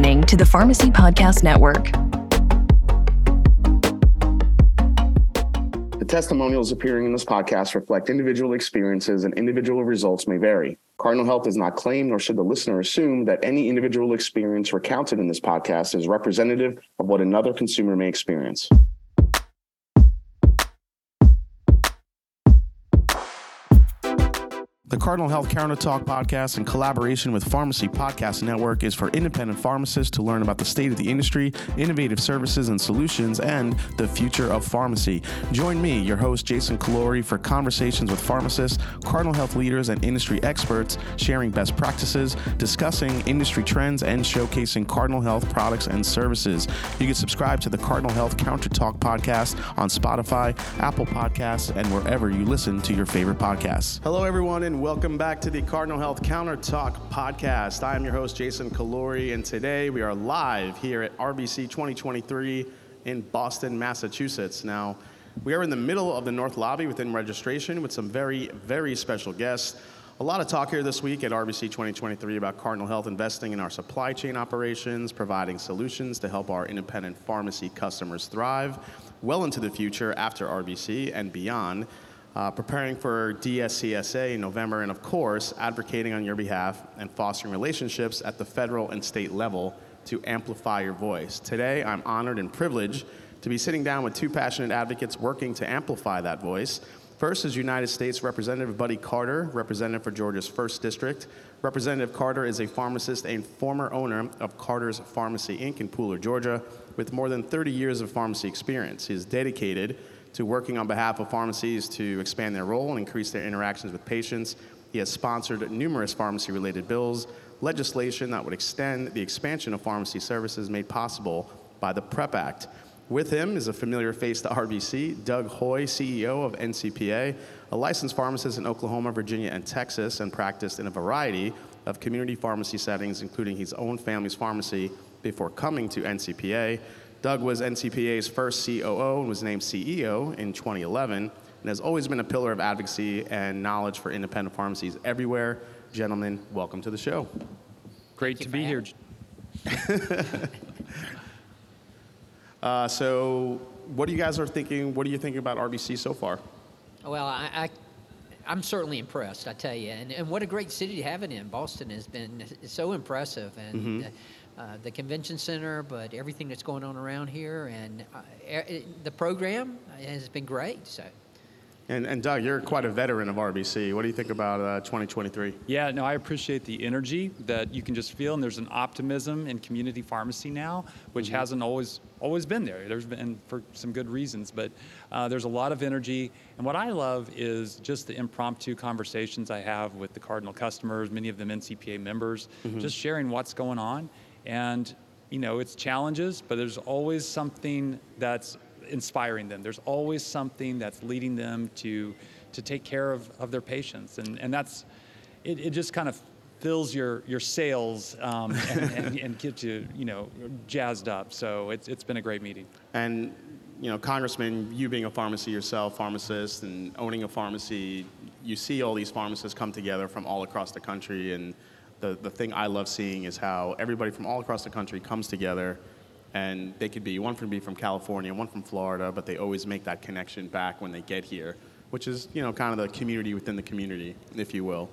listening to the Pharmacy Podcast Network. The testimonials appearing in this podcast reflect individual experiences and individual results may vary. Cardinal Health does not claim, nor should the listener assume, that any individual experience recounted in this podcast is representative of what another consumer may experience. The Cardinal Health Counter Talk podcast, in collaboration with Pharmacy Podcast Network, is for independent pharmacists to learn about the state of the industry, innovative services and solutions, and the future of pharmacy. Join me, your host, Jason Calori, for conversations with pharmacists, Cardinal Health leaders, and industry experts, sharing best practices, discussing industry trends, and showcasing Cardinal Health products and services. You can subscribe to the Cardinal Health Counter Talk podcast on Spotify, Apple Podcasts, and wherever you listen to your favorite podcasts. Hello, everyone, and welcome back to the Cardinal Health Counter Talk podcast. I am your host, Jason Calori, and today we are live here at RBC 2023 in Boston, Massachusetts. Now, we are in the middle of the North Lobby within registration with some very, very special guests. A lot of talk here this week at RBC 2023 about Cardinal Health investing in our supply chain operations, providing solutions to help our independent pharmacy customers thrive well into the future after RBC and beyond uh, preparing for DSCSA in November, and of course, advocating on your behalf and fostering relationships at the federal and state level to amplify your voice. Today, I'm honored and privileged to be sitting down with two passionate advocates working to amplify that voice. First is United States Representative Buddy Carter, representative for Georgia's 1st District. Representative Carter is a pharmacist and former owner of Carter's Pharmacy Inc. in Pooler, Georgia, with more than 30 years of pharmacy experience. He is dedicated to working on behalf of pharmacies to expand their role and increase their interactions with patients. He has sponsored numerous pharmacy related bills, legislation that would extend the expansion of pharmacy services made possible by the PREP Act. With him is a familiar face to RBC, Doug Hoey, CEO of NCPA, a licensed pharmacist in Oklahoma, Virginia, and Texas, and practiced in a variety of community pharmacy settings, including his own family's pharmacy, before coming to NCPA. Doug was NCPA's first COO and was named CEO in 2011 and has always been a pillar of advocacy and knowledge for independent pharmacies everywhere. Gentlemen, welcome to the show. Great to be here. uh, so, what do you guys are thinking? What are you thinking about RBC so far? Well, I, I I'm certainly impressed, I tell you. And, and what a great city to have it in. Boston has been so impressive. And mm-hmm. Uh, the convention center, but everything that's going on around here, and uh, it, the program has been great. So. And, and, Doug, you're quite a veteran of RBC. What do you think about uh, 2023? Yeah, no, I appreciate the energy that you can just feel, and there's an optimism in community pharmacy now, which mm-hmm. hasn't always always been there. There's been for some good reasons, but uh, there's a lot of energy. And what I love is just the impromptu conversations I have with the Cardinal customers, many of them NCPA members, mm-hmm. just sharing what's going on and, you know, it's challenges, but there's always something that's inspiring them. There's always something that's leading them to, to take care of, of their patients. And, and that's, it, it just kind of fills your, your sails um, and, and, and, gets you, you know, jazzed up. So it's, it's been a great meeting. And, you know, Congressman, you being a pharmacy yourself, pharmacist, and owning a pharmacy, you see all these pharmacists come together from all across the country and the, the thing I love seeing is how everybody from all across the country comes together and they could be one from be from California, one from Florida, but they always make that connection back when they get here, which is you know kind of the community within the community, if you will.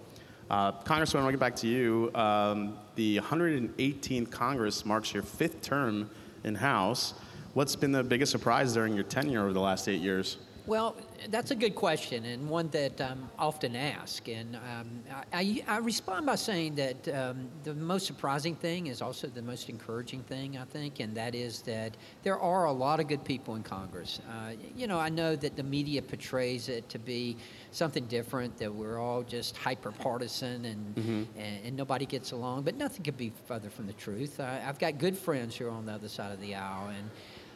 Uh, Congressman, I'll get back to you. Um, the 118th Congress marks your fifth term in House. What's been the biggest surprise during your tenure over the last eight years? Well, that's a good question and one that I'm often asked. And um, I, I, respond by saying that um, the most surprising thing is also the most encouraging thing, I think, and that is that there are a lot of good people in Congress. Uh, you know, I know that the media portrays it to be something different, that we're all just hyper partisan and, mm-hmm. and, and, nobody gets along, but nothing could be further from the truth. I, have got good friends who are on the other side of the aisle, and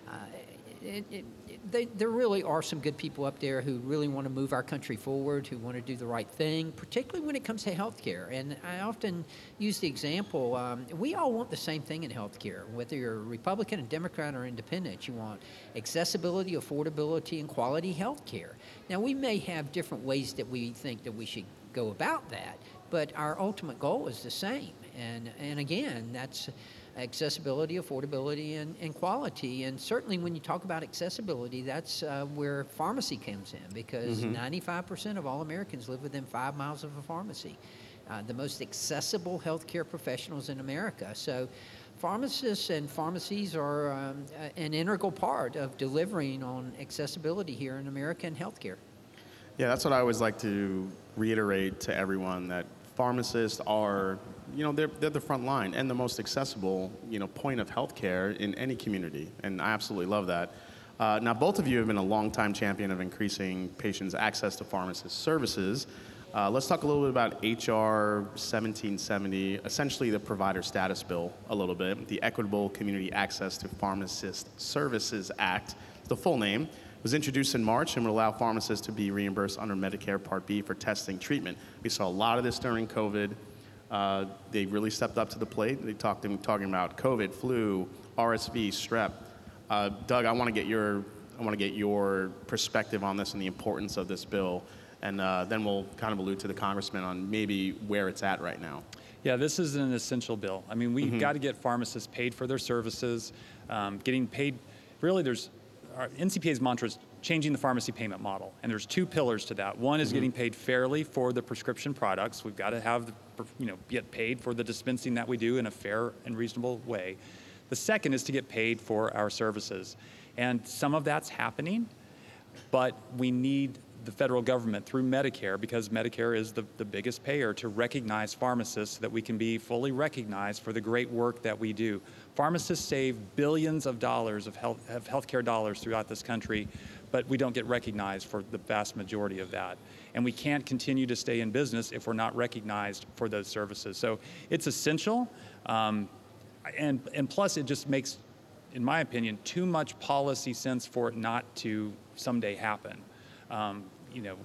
uh, it, it, they, there really are some good people up there who really want to move our country forward, who want to do the right thing, particularly when it comes to healthcare. And I often use the example um, we all want the same thing in healthcare, whether you're a Republican, a Democrat, or independent. You want accessibility, affordability, and quality healthcare. Now, we may have different ways that we think that we should go about that, but our ultimate goal is the same. And, and again, that's accessibility, affordability, and, and quality. And certainly, when you talk about accessibility, that's uh, where pharmacy comes in because 95% of all Americans live within five miles of a pharmacy. Uh, the most accessible healthcare professionals in America. So, pharmacists and pharmacies are um, an integral part of delivering on accessibility here in American healthcare. Yeah, that's what I always like to reiterate to everyone that pharmacists are, you know, they're, they're the front line and the most accessible, you know, point of healthcare in any community. And I absolutely love that. Uh, now, both of you have been a longtime champion of increasing patients' access to pharmacist services. Uh, let's talk a little bit about HR 1770, essentially the provider status bill, a little bit. The Equitable Community Access to Pharmacist Services Act, the full name was introduced in March and would allow pharmacists to be reimbursed under Medicare Part B for testing treatment. We saw a lot of this during COVID. Uh, they really stepped up to the plate. They talked talking about COVID, flu, RSV, strep. Uh, Doug, I want to get your I want to get your perspective on this and the importance of this bill, and uh, then we'll kind of allude to the congressman on maybe where it's at right now. Yeah, this is an essential bill. I mean, we've got to get pharmacists paid for their services, um, getting paid. Really, there's our NCPA's mantra is changing the pharmacy payment model, and there's two pillars to that. One is mm-hmm. getting paid fairly for the prescription products. We've got to have, the, you know, get paid for the dispensing that we do in a fair and reasonable way. The second is to get paid for our services, and some of that's happening, but we need the federal government through Medicare, because Medicare is the, the biggest payer, to recognize pharmacists so that we can be fully recognized for the great work that we do. Pharmacists save billions of dollars of, health, of healthcare dollars throughout this country, but we don't get recognized for the vast majority of that. And we can't continue to stay in business if we're not recognized for those services. So it's essential. Um, and, and plus, it just makes, in my opinion, too much policy sense for it not to someday happen. Um, you know,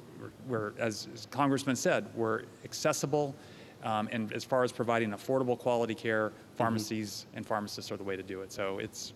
we're, as, as Congressman said, we're accessible, um, and as far as providing affordable quality care, pharmacies and pharmacists are the way to do it. So it's,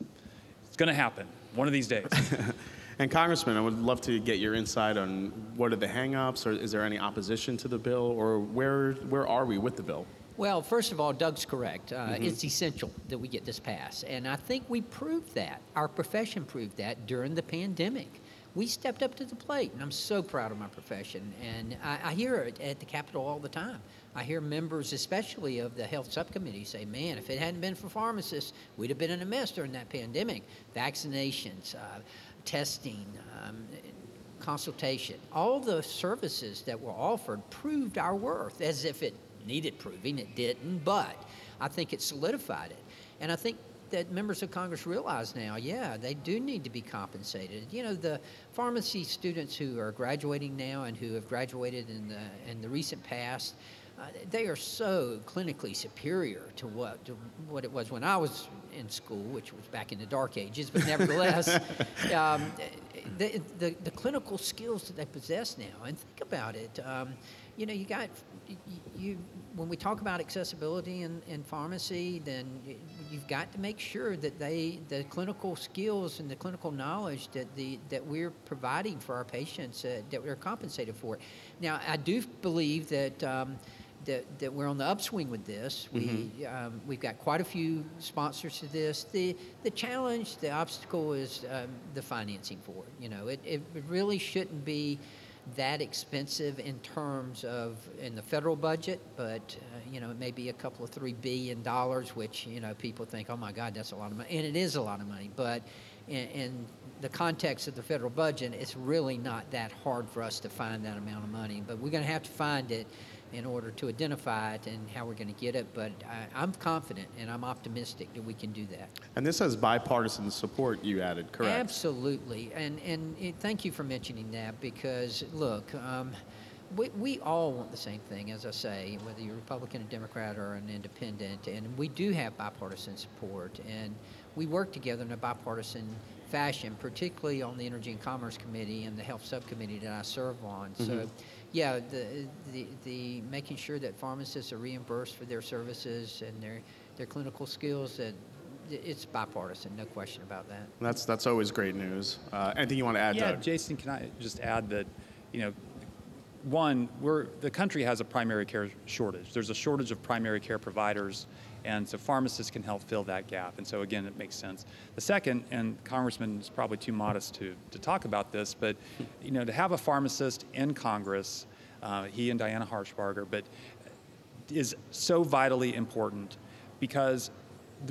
it's going to happen one of these days. And Congressman, I would love to get your insight on what are the hangups, or is there any opposition to the bill, or where where are we with the bill? Well, first of all, Doug's correct. Uh, It's essential that we get this passed. And I think we proved that. Our profession proved that during the pandemic. We stepped up to the plate, and I'm so proud of my profession. And I, I hear it at the Capitol all the time. I hear members, especially of the health subcommittee, say, man, if it hadn't been for pharmacists, we'd have been in a mess during that pandemic. Vaccinations, uh, testing, um, consultation, all the services that were offered proved our worth as if it needed proving. It didn't, but I think it solidified it. And I think that members of Congress realize now, yeah, they do need to be compensated. You know, the pharmacy students who are graduating now and who have graduated in the in the recent past, they are so clinically superior to what to what it was when I was in school, which was back in the dark ages. But nevertheless, um, the, the the clinical skills that they possess now, and think about it. Um, you know, you got you, you when we talk about accessibility in, in pharmacy, then you've got to make sure that they the clinical skills and the clinical knowledge that the that we're providing for our patients uh, that we're compensated for. Now, I do believe that. Um, that, that we're on the upswing with this. We, um, we've got quite a few sponsors to this. The, the challenge, the obstacle is um, the financing for it. You know, it, it really shouldn't be that expensive in terms of in the federal budget, but uh, you know it may be a couple of three billion dollars, which you know people think, oh my God, that's a lot of money, and it is a lot of money. But in, in the context of the federal budget, it's really not that hard for us to find that amount of money. But we're going to have to find it in order to identify it and how we're going to get it. But I, I'm confident and I'm optimistic that we can do that. And this has bipartisan support. You added, correct? Absolutely, and and it, thank you for mentioning that because look, um, we we all want the same thing, as I say, whether you're Republican, a Democrat, or an Independent, and we do have bipartisan support, and we work together in a bipartisan fashion, particularly on the Energy and Commerce Committee and the Health Subcommittee that I serve on. So. Yeah, the, the, the making sure that pharmacists are reimbursed for their services and their, their clinical skills, that it's bipartisan, no question about that. That's that's always great news. Uh, anything you want to add, Yeah, Doug? Jason, can I just add that, you know, one, we're, the country has a primary care shortage. There's a shortage of primary care providers, and so pharmacists can help fill that gap. And so again, it makes sense. The second, and Congressman is probably too modest to, to talk about this, but you know, to have a pharmacist in Congress, uh, he and Diana Harshbarger, but is so vitally important because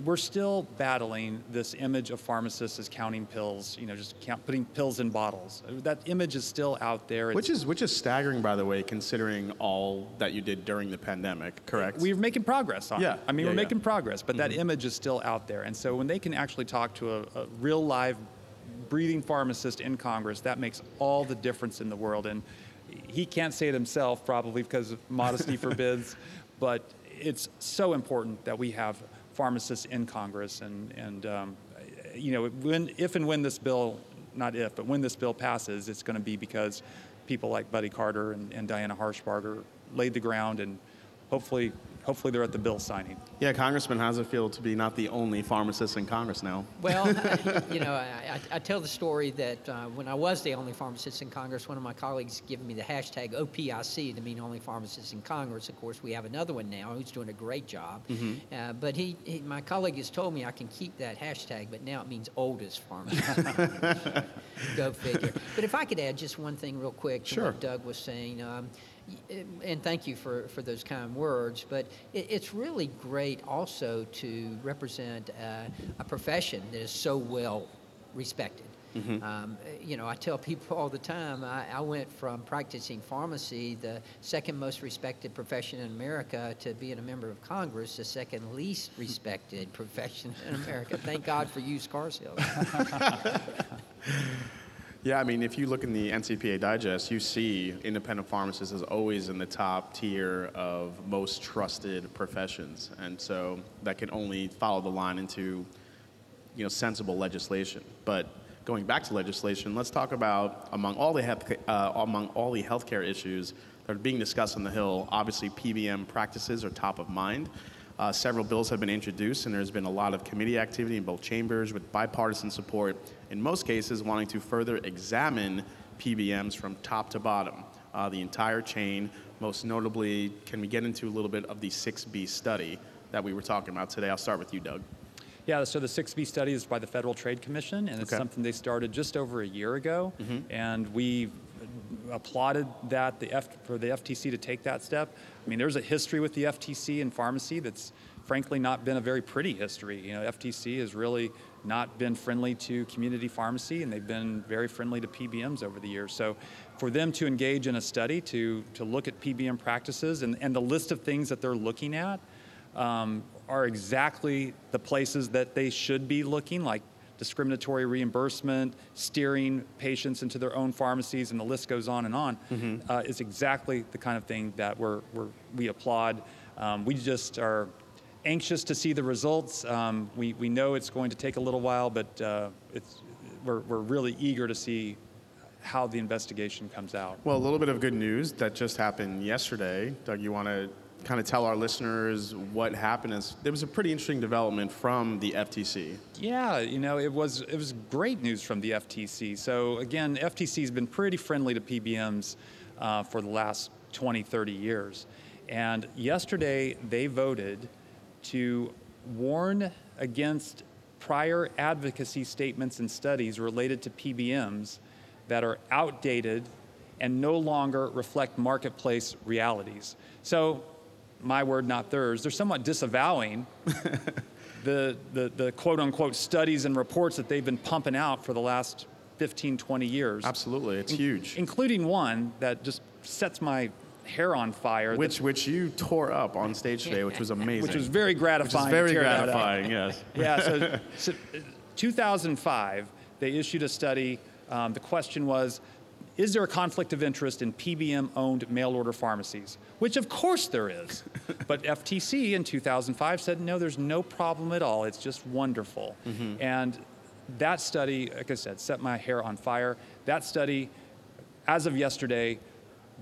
we're still battling this image of pharmacists as counting pills, you know, just count, putting pills in bottles. Uh, that image is still out there. Which is which is staggering, by the way, considering all that you did during the pandemic. Correct. We're making progress on Yeah. it. I mean, Yeah, we're yeah. making progress, but that mm-hmm. image is still out there. And so when they can actually talk to a, a real live, breathing pharmacist in Congress, that makes all the difference in the world. And he can't say it himself, probably because modesty forbids, but it's so important that we have pharmacists in Congress. And, and um, you know, when, if and when this bill, not if, but when this bill passes, it's going to be because people like Buddy Carter and, and Diana Harshbarger laid the ground and hopefully, hopefully they're at the bill signing. yeah, Congressman, how does it feel to be not the only pharmacist in Congress now? Well, I, you know, I, I, I tell the story that uh, when I was the only pharmacist in Congress, one of my colleagues gave me the hashtag OPIC to mean only pharmacist in Congress. Of course, we have another one now who's doing a great job. Uh, but he, he, my colleague has told me I can keep that hashtag, but now it means oldest pharmacist. Go figure. But if I could add just one thing real quick to Sure. what Doug was saying. Um, y- and thank you for, for those kind words, but it, it's really great also to represent uh, a profession that is so well respected. Um, you know, I tell people all the time, I, I went from practicing pharmacy, the second most respected profession in America, to being a member of Congress, the second least respected profession in America. Thank God for used car sales. Yeah, I mean, if you look in the NCPA Digest, you see independent pharmacists is always in the top tier of most trusted professions, and so that can only follow the line into, you know, sensible legislation. But going back to legislation, let's talk about among all the health, uh, among all the healthcare issues that are being discussed on the Hill. Obviously, PBM practices are top of mind. Uh, several bills have been introduced, and there's been a lot of committee activity in both chambers with bipartisan support, in most cases, wanting to further examine PBMs from top to bottom, uh, the entire chain. Most notably, can we get into a little bit of the 6B study that we were talking about today? I'll start with you, Doug. Yeah, so the 6B study is by the Federal Trade Commission, and it's Okay. something they started just over a year ago. And we applauded that the F, for the FTC to take that step. I mean, there's a history with the FTC in pharmacy that's frankly not been a very pretty history. You know, FTC has really not been friendly to community pharmacy, and they've been very friendly to PBMs over the years. So for them to engage in a study to, to look at PBM practices and, and the list of things that they're looking at, um, are exactly the places that they should be looking, like discriminatory reimbursement, steering patients into their own pharmacies, and the list goes on and on, uh, is exactly the kind of thing that we're, we're, we applaud. Um, we just are anxious to see the results. Um, we, we know it's going to take a little while, but uh, it's, we're, we're really eager to see how the investigation comes out. Well, a little bit of good news that just happened yesterday. Doug, you want to kind of tell our listeners what happened? There was a pretty interesting development from the FTC. Yeah, you know, it was it was great news from the FTC. So again, FTC has been pretty friendly to PBMs uh, for the last 20, 30 years. And yesterday they voted to warn against prior advocacy statements and studies related to PBMs that are outdated and no longer reflect marketplace realities. So, my word, not theirs, they're somewhat disavowing the, the, the quote unquote studies and reports that they've been pumping out for the last 15, 20 years. Absolutely, it's huge. Including one that just sets my hair on fire. that- Which which you tore up on stage today, which was amazing. which was very Which gratifying. is very tear that up. gratifying. Yes. Yeah, so, so 2005, they issued a study. Um, the question was, is there a conflict of interest in PBM-owned mail-order pharmacies? Which of course there is. but FTC in 2005 said, no, there's no problem at all. It's just wonderful. Mm-hmm. And that study, like I said, set my hair on fire. That study, as of yesterday,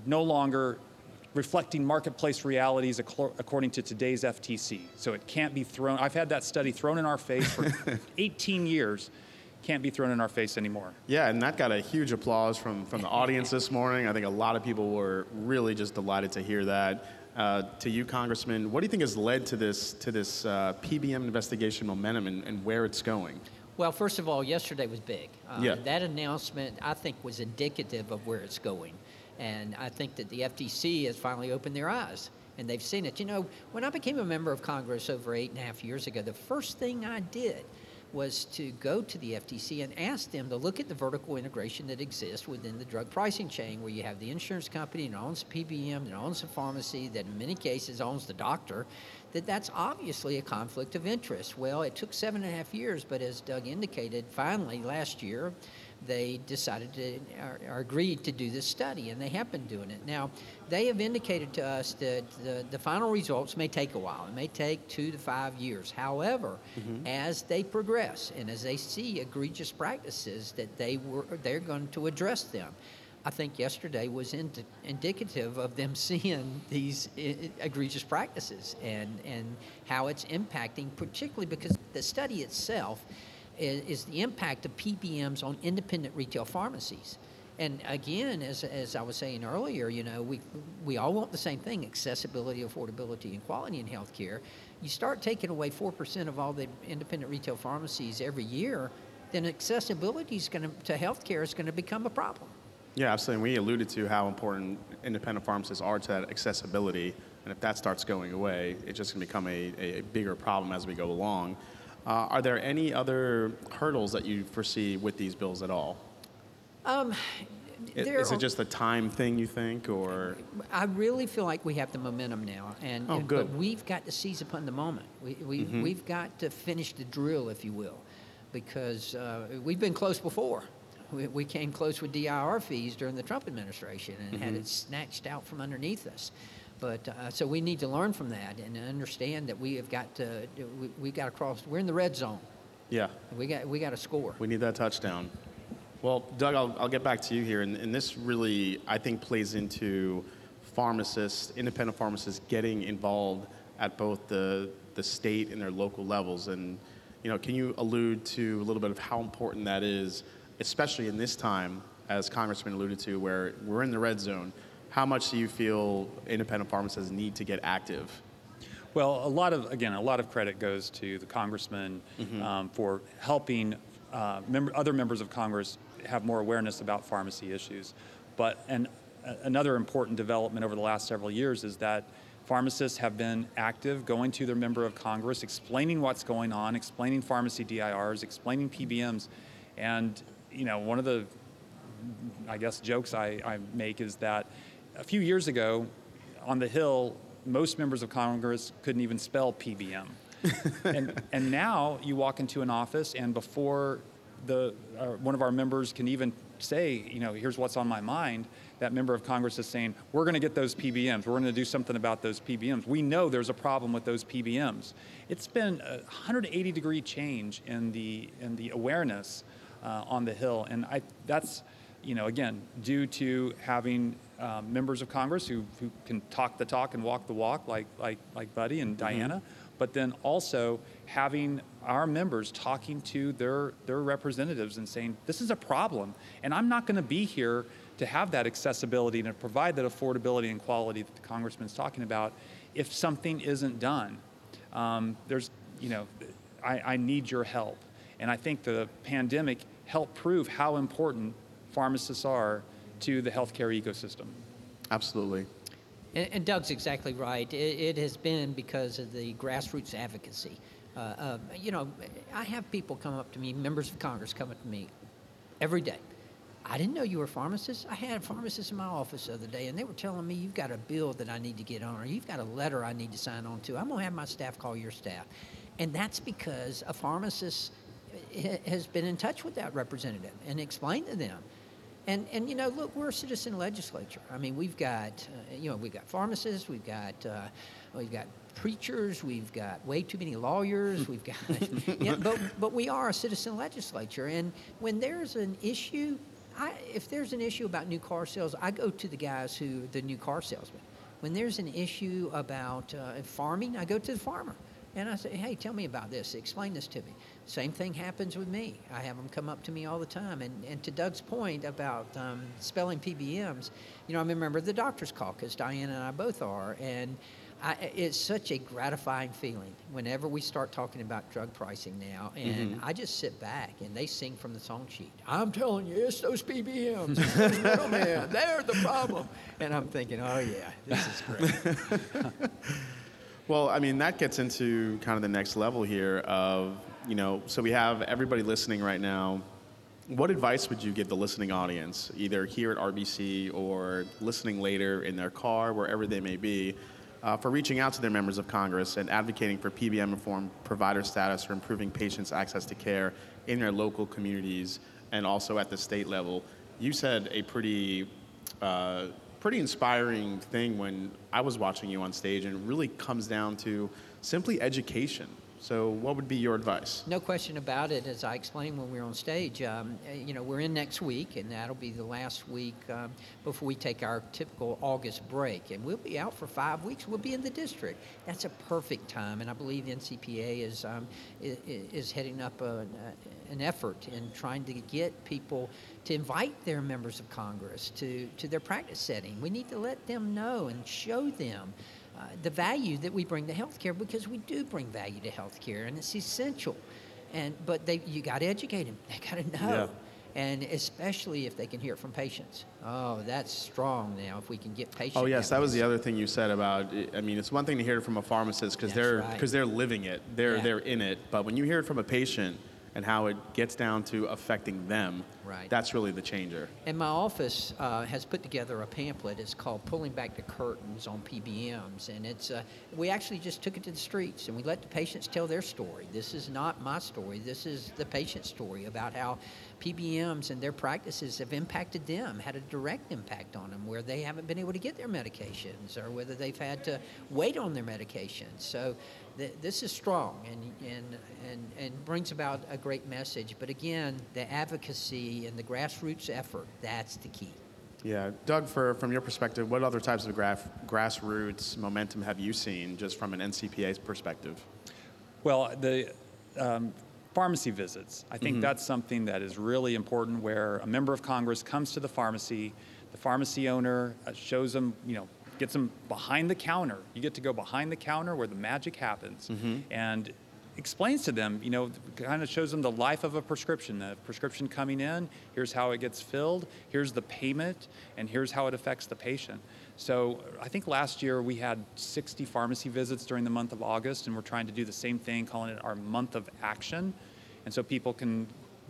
no longer reflecting marketplace realities according to today's FTC. So it can't be thrown. I've had that study thrown in our face for 18 years. Can't be thrown in our face anymore. Yeah, and that got a huge applause from, from the audience this morning. I think a lot of people were really just delighted to hear that. Uh, to you, Congressman, what do you think has led to this to this uh, PBM investigation momentum and, and, where it's going? Well, first of all, yesterday was big. Uh, yeah. That announcement, I think, was indicative of where it's going, and I think that the FTC has finally opened their eyes and they've seen it. You know, when I became a member of Congress over eight and a half years ago, the first thing I did was to go to the FTC and ask them to look at the vertical integration that exists within the drug pricing chain, where you have the insurance company that owns the PBM, that owns the pharmacy, that in many cases owns the doctor, that that's obviously a conflict of interest. Well, it took seven and a half years, but as Doug indicated, finally last year, they decided to or, or, agreed to do this study, and they have been doing it. Now, they have indicated to us that the, the final results may take a while. It may take two to five years. However, mm-hmm. as they progress and as they see egregious practices, that they were they're going to address them. I think yesterday was ind- indicative of them seeing these I- egregious practices and, and how it's impacting, particularly because the study itself is, is the impact of PBMs on independent retail pharmacies. And again, as, as I was saying earlier, you know, we, we all want the same thing accessibility, affordability, and quality in healthcare. You start taking away 4% of all the independent retail pharmacies every year, then accessibility is going to, healthcare is going to become a problem. Yeah, absolutely. We alluded to how important independent pharmacists are to that accessibility. And if that starts going away, it's just going to become a, a bigger problem as we go along. Uh, are there any other hurdles that you foresee with these bills at all? Um, is it just a time thing, you think, or? I really feel like we have the momentum now, and, oh, and good. but we've got to seize upon the moment. We, we mm-hmm. we've got to finish the drill, if you will, because uh, we've been close before. We, we, came close with DIR fees during the Trump administration and mm-hmm. had it snatched out from underneath us. But uh, so we need to learn from that and understand that we have got to we, we got to cross. We're in the red zone. Yeah. We got we got to score. We need that touchdown. Well, Doug, I'll, I'll get back to you here, and, and this really I think plays into pharmacists, independent pharmacists, getting involved at both the the state and their local levels. And you know, can you allude to a little bit of how important that is, especially in this time, as Congressman alluded to, where we're in the red zone how much do you feel independent pharmacists need to get active? Well, a lot of again, a lot of credit goes to the congressman mm-hmm. um, for helping uh, mem- other members of Congress have more awareness about pharmacy issues. But and uh, another important development over the last several years is that pharmacists have been active, going to their member of Congress, explaining what's going on, explaining pharmacy DIRs, explaining PBMs, and you know one of the I guess jokes I, I make is that a few years ago, on the Hill, most members of Congress couldn't even spell PBM. and, and now you walk into an office, and before the, uh, one of our members can even say, you know, here's what's on my mind, that member of Congress is saying, we're going to get those PBMs. We're going to do something about those PBMs. We know there's a problem with those PBMs. It's been a 180 degree change in the, in the awareness uh, on the Hill. And I, that's, you know, again, due to having um, members of Congress who, who can talk the talk and walk the walk, like, like, like Buddy and mm-hmm. Diana, mm-hmm. but then also having our members talking to their, their representatives and saying, this is a problem, and I'm not going to be here to have that accessibility and to provide that affordability and quality that the congressman's talking about if something isn't done. Um, there's, you know, I, I need your help. And I think the pandemic helped prove how important pharmacists are to the healthcare ecosystem. Absolutely. And, and Doug's exactly right. It, it, has been because of the grassroots advocacy. Uh, uh, you know, I have people come up to me, members of Congress come up to me every day. I didn't know you were a pharmacist. I had a pharmacist in my office the other day, and they were telling me you've got a bill that I need to get on, or you've got a letter I need to sign on to. I'm going to have my staff call your staff. And that's because a pharmacist has been in touch with that representative and explained to them and, and you know, look, we're a citizen legislature. I mean, we've got, uh, you know, we've got pharmacists, we've got, uh, we've got preachers, we've got way too many lawyers, we've got, yeah, but, but we are a citizen legislature. And when there's an issue, I, if there's an issue about new car sales, I go to the guys who, the new car salesmen. When there's an issue about uh, farming, I go to the farmer. And I say, hey, tell me about this. Explain this to me. Same thing happens with me. I have them come up to me all the time. And, and to Doug's point about um, spelling PBMs, you know, I remember the doctor's call because Diane and I both are. And I, it's such a gratifying feeling whenever we start talking about drug pricing now. And I just sit back and they sing from the song sheet. I'm telling you, it's those PBMs. It's those middlemen. They're the problem. And I'm thinking, oh, yeah, this is great. Well, I mean, that gets into kind of the next level here of, you know, so we have everybody listening right now. What advice would you give the listening audience, either here at RBC or listening later in their car, wherever they may be, uh, for reaching out to their members of Congress and advocating for PBM informed provider status or improving patients' access to care in their local communities and also at the state level? You said a pretty uh, pretty inspiring thing when I was watching you on stage, and it really comes down to simply education. So, what would be your advice? No question about it. As I explained when we were on stage, um, uh, you know, we're in next week, and that'll be the last week um, before we take our typical August break. And we'll be out for five weeks. We'll be in the district. That's a perfect time, and I believe NCPA is um, is heading up a, an effort in trying to get people to invite their members of Congress to to their practice setting. We need to let them know and show them uh, the value that we bring to healthcare because we do bring value to healthcare and it's essential. And but they you got to educate them. They got to know. Yeah. And especially if they can hear it from patients. Oh, that's strong now. If we can get patients. Oh yes, that was the other thing you said about. I mean, it's one thing to hear it from a pharmacist because they're right. because they're living it, they're Yeah. they're in it. But when you hear it from a patient and how it gets down to affecting them, Right. that's really the changer. And my office uh, has put together a pamphlet. It's called "Pulling Back the Curtains on PBMs," and it's uh, we actually just took it to the streets and we let the patients tell their story. This is not my story. This is the patient's story about how PBMs and their practices have impacted them, had a direct impact on them, where they haven't been able to get their medications or whether they've had to wait on their medications. So. Th- This is strong and, and, and, and brings about a great message. But again, the advocacy and the grassroots effort, that's the key. Yeah, Doug, for, from your perspective, what other types of graf- grassroots momentum have you seen, just from an NCPA perspective? Well, the um, pharmacy visits, I think that's something that is really important where a member of Congress comes to the pharmacy, the pharmacy owner uh, shows them, you know, gets them behind the counter. You get to go behind the counter where the magic happens mm-hmm. and explains to them, you know, kind of shows them the life of a prescription. The prescription coming in, here's how it gets filled, here's the payment, and here's how it affects the patient. So I think last year we had 60 pharmacy visits during the month of August, and we're trying to do the same thing, calling it our month of action. And so people can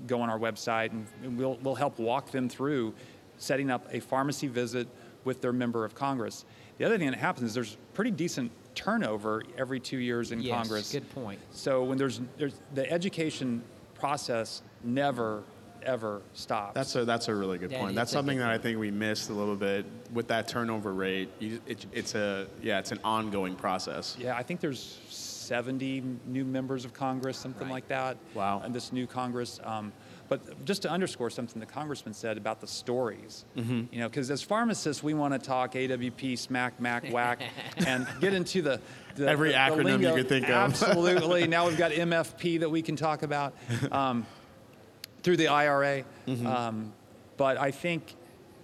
go on our website and and we'll, we'll help walk them through setting up a pharmacy visit with their member of Congress. The other thing that happens is there's pretty decent turnover every two years in Congress. Yes, Congress. good point. So when there's, there's the education process never ever stops. That's a that's a really good point. is That's something that I think we missed a little bit with that turnover rate. You, it, it's a yeah, it's an ongoing process. Yeah, I think there's 70 new members of Congress, something Right. like that. Wow. And this new Congress. Um, but just to underscore something the congressman said about the stories, Mm-hmm. you know, because as pharmacists we want to talk AWP, smack, MAC, WAC, and get into the, the Every the- the acronym you could think of. Absolutely. now we've got MFP that we can talk about um, through the IRA. Mm-hmm. Um, but I think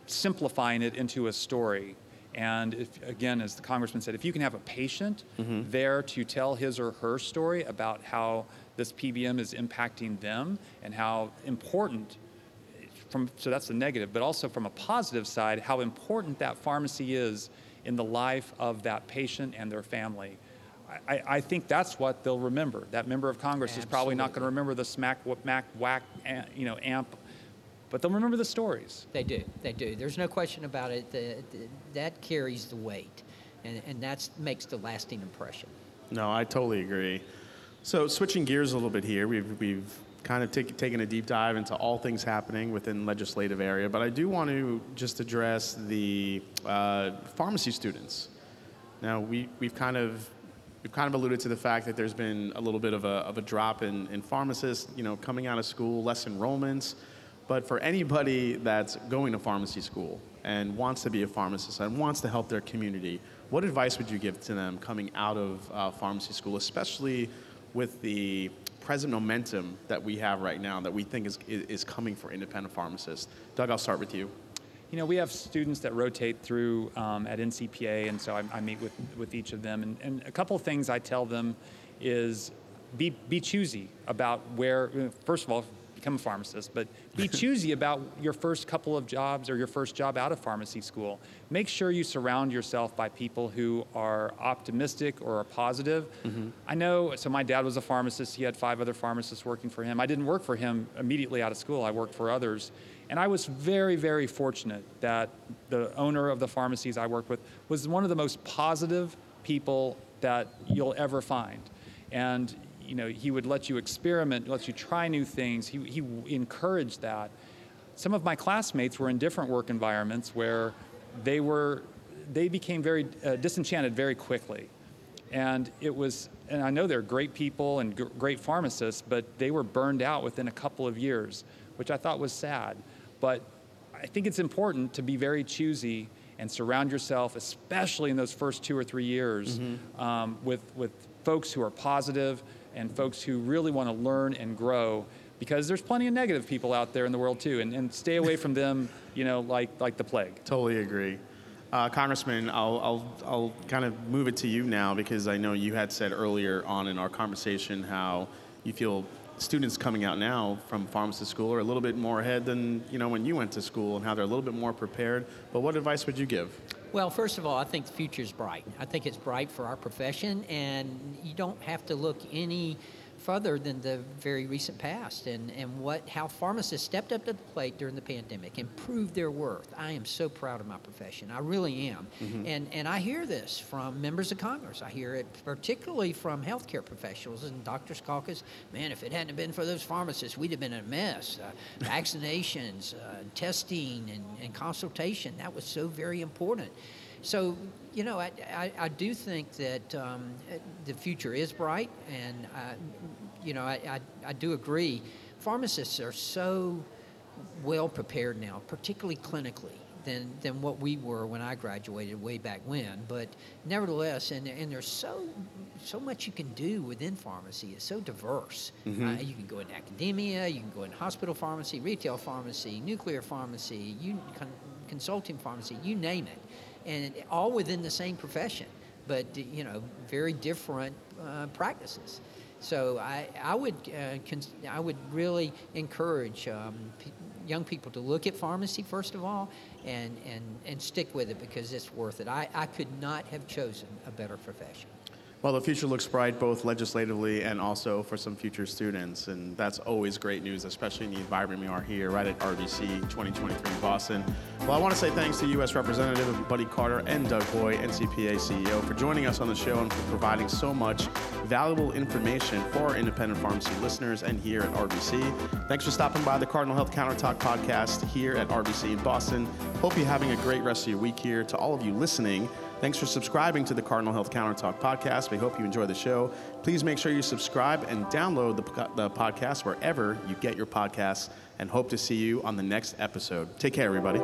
simplifying it into a story. And if, again, as the congressman said, if you can have a patient Mm-hmm. there to tell his or her story about how this PBM is impacting them and how important, from, so that's the negative, but also from a positive side, how important that pharmacy is in the life of that patient and their family. I, I think that's what they'll remember. That member of Congress is probably not going to remember the smack, mac, WAC, you know, amp, but they'll remember the stories. They do. They do. There's no question about it. The, the, that carries the weight, and, and that makes the lasting impression. No, I totally agree. So switching gears a little bit here, we've we've kind of take, taken a deep dive into all things happening within legislative area, but I do want to just address the uh, pharmacy students. Now we we've kind of we've kind of alluded to the fact that there's been a little bit of a of a drop in, in pharmacists, you know, coming out of school, less enrollments. But for anybody that's going to pharmacy school and wants to be a pharmacist and wants to help their community, What advice would you give to them coming out of uh, pharmacy school, especially with the present momentum that we have right now that we think is, is coming for independent pharmacists? Doug, I'll start with you. You know, we have students that rotate through um, at NCPA, and so I, I, meet with, with each of them. And, and a couple of things I tell them is be, be choosy about where, first of all, become a pharmacist, but be choosy about your first couple of jobs or your first job out of pharmacy school. Make sure you surround yourself by people who are optimistic or are positive. Mm-hmm. I know, so my dad was a pharmacist. He had five other pharmacists working for him. I didn't work for him immediately out of school, I worked for others. And I was very, very fortunate that the owner of the pharmacies I worked with was one of the most positive people that you'll ever find. And you know, he would let you experiment, let you try new things. He, he encouraged that. Some of my classmates were in different work environments where they were, they became very uh, disenchanted very quickly. And it was, and I know they're great people and g- great pharmacists, but they were burned out within a couple of years, which I thought was sad. But I think it's important to be very choosy and surround yourself, especially in those first two or three years, mm-hmm. um, with, with folks who are positive and folks who really want to learn and grow because there's plenty of negative people out there in the world too, and, and stay away from them, you know, like, like the plague. Totally agree. Uh, Congressman, I'll, I'll, I'll kind of move it to you now because I know you had said earlier on in our conversation how you feel students coming out now from pharmacy school are a little bit more ahead than you know when you went to school and how they're a little bit more prepared. But what advice would you give? Well, first of all, I think the future is bright. I think it's bright for our profession, and you don't have to look any further than the very recent past and, and what how pharmacists stepped up to the plate during the pandemic and proved their worth. I am so proud of my profession. I really am. Mm-hmm. And and I hear this from members of Congress. I hear it particularly from healthcare professionals and Doctors Caucus. Man, if it hadn't been for those pharmacists, we'd have been in a mess. Uh, vaccinations, uh, testing, and, and consultation, that was so very important. So, you know, I, I, I do think that um, the future is bright, and, I, you know, I, I, I do agree. Pharmacists are so well prepared now, particularly clinically, than, than what we were when I graduated way back when. But nevertheless, and, and there's so so much you can do within pharmacy. It's so diverse. Mm-hmm. Uh, you can go in academia, you can go in hospital pharmacy, retail pharmacy, nuclear pharmacy, you, con- consulting pharmacy, you name it and all within the same profession, but you know, very different uh, practices. So I, I would uh, cons- I would really encourage um, p- young people to look at pharmacy first of all and, and, and stick with it because it's worth it. I, I could not have chosen a better profession. Well, the future looks bright both legislatively and also for some future students, and that's always great news, especially in the environment we are here right at RBC 2023 Boston. Well, I want to say thanks to U.S. Representative Buddy Carter and Doug Hoey, NCPA CEO, for joining us on the show and for providing so much valuable information for our independent pharmacy listeners and here at RBC. Thanks for stopping by the Cardinal Health Counter Talk podcast here at RBC in Boston. Hope you're having a great rest of your week here. To all of you listening, Thanks for subscribing to the Cardinal Health Counter Talk podcast. We hope you enjoy the show. Please make sure you subscribe and download the, the podcast wherever you get your podcasts and hope to see you on the next episode. Take care, everybody.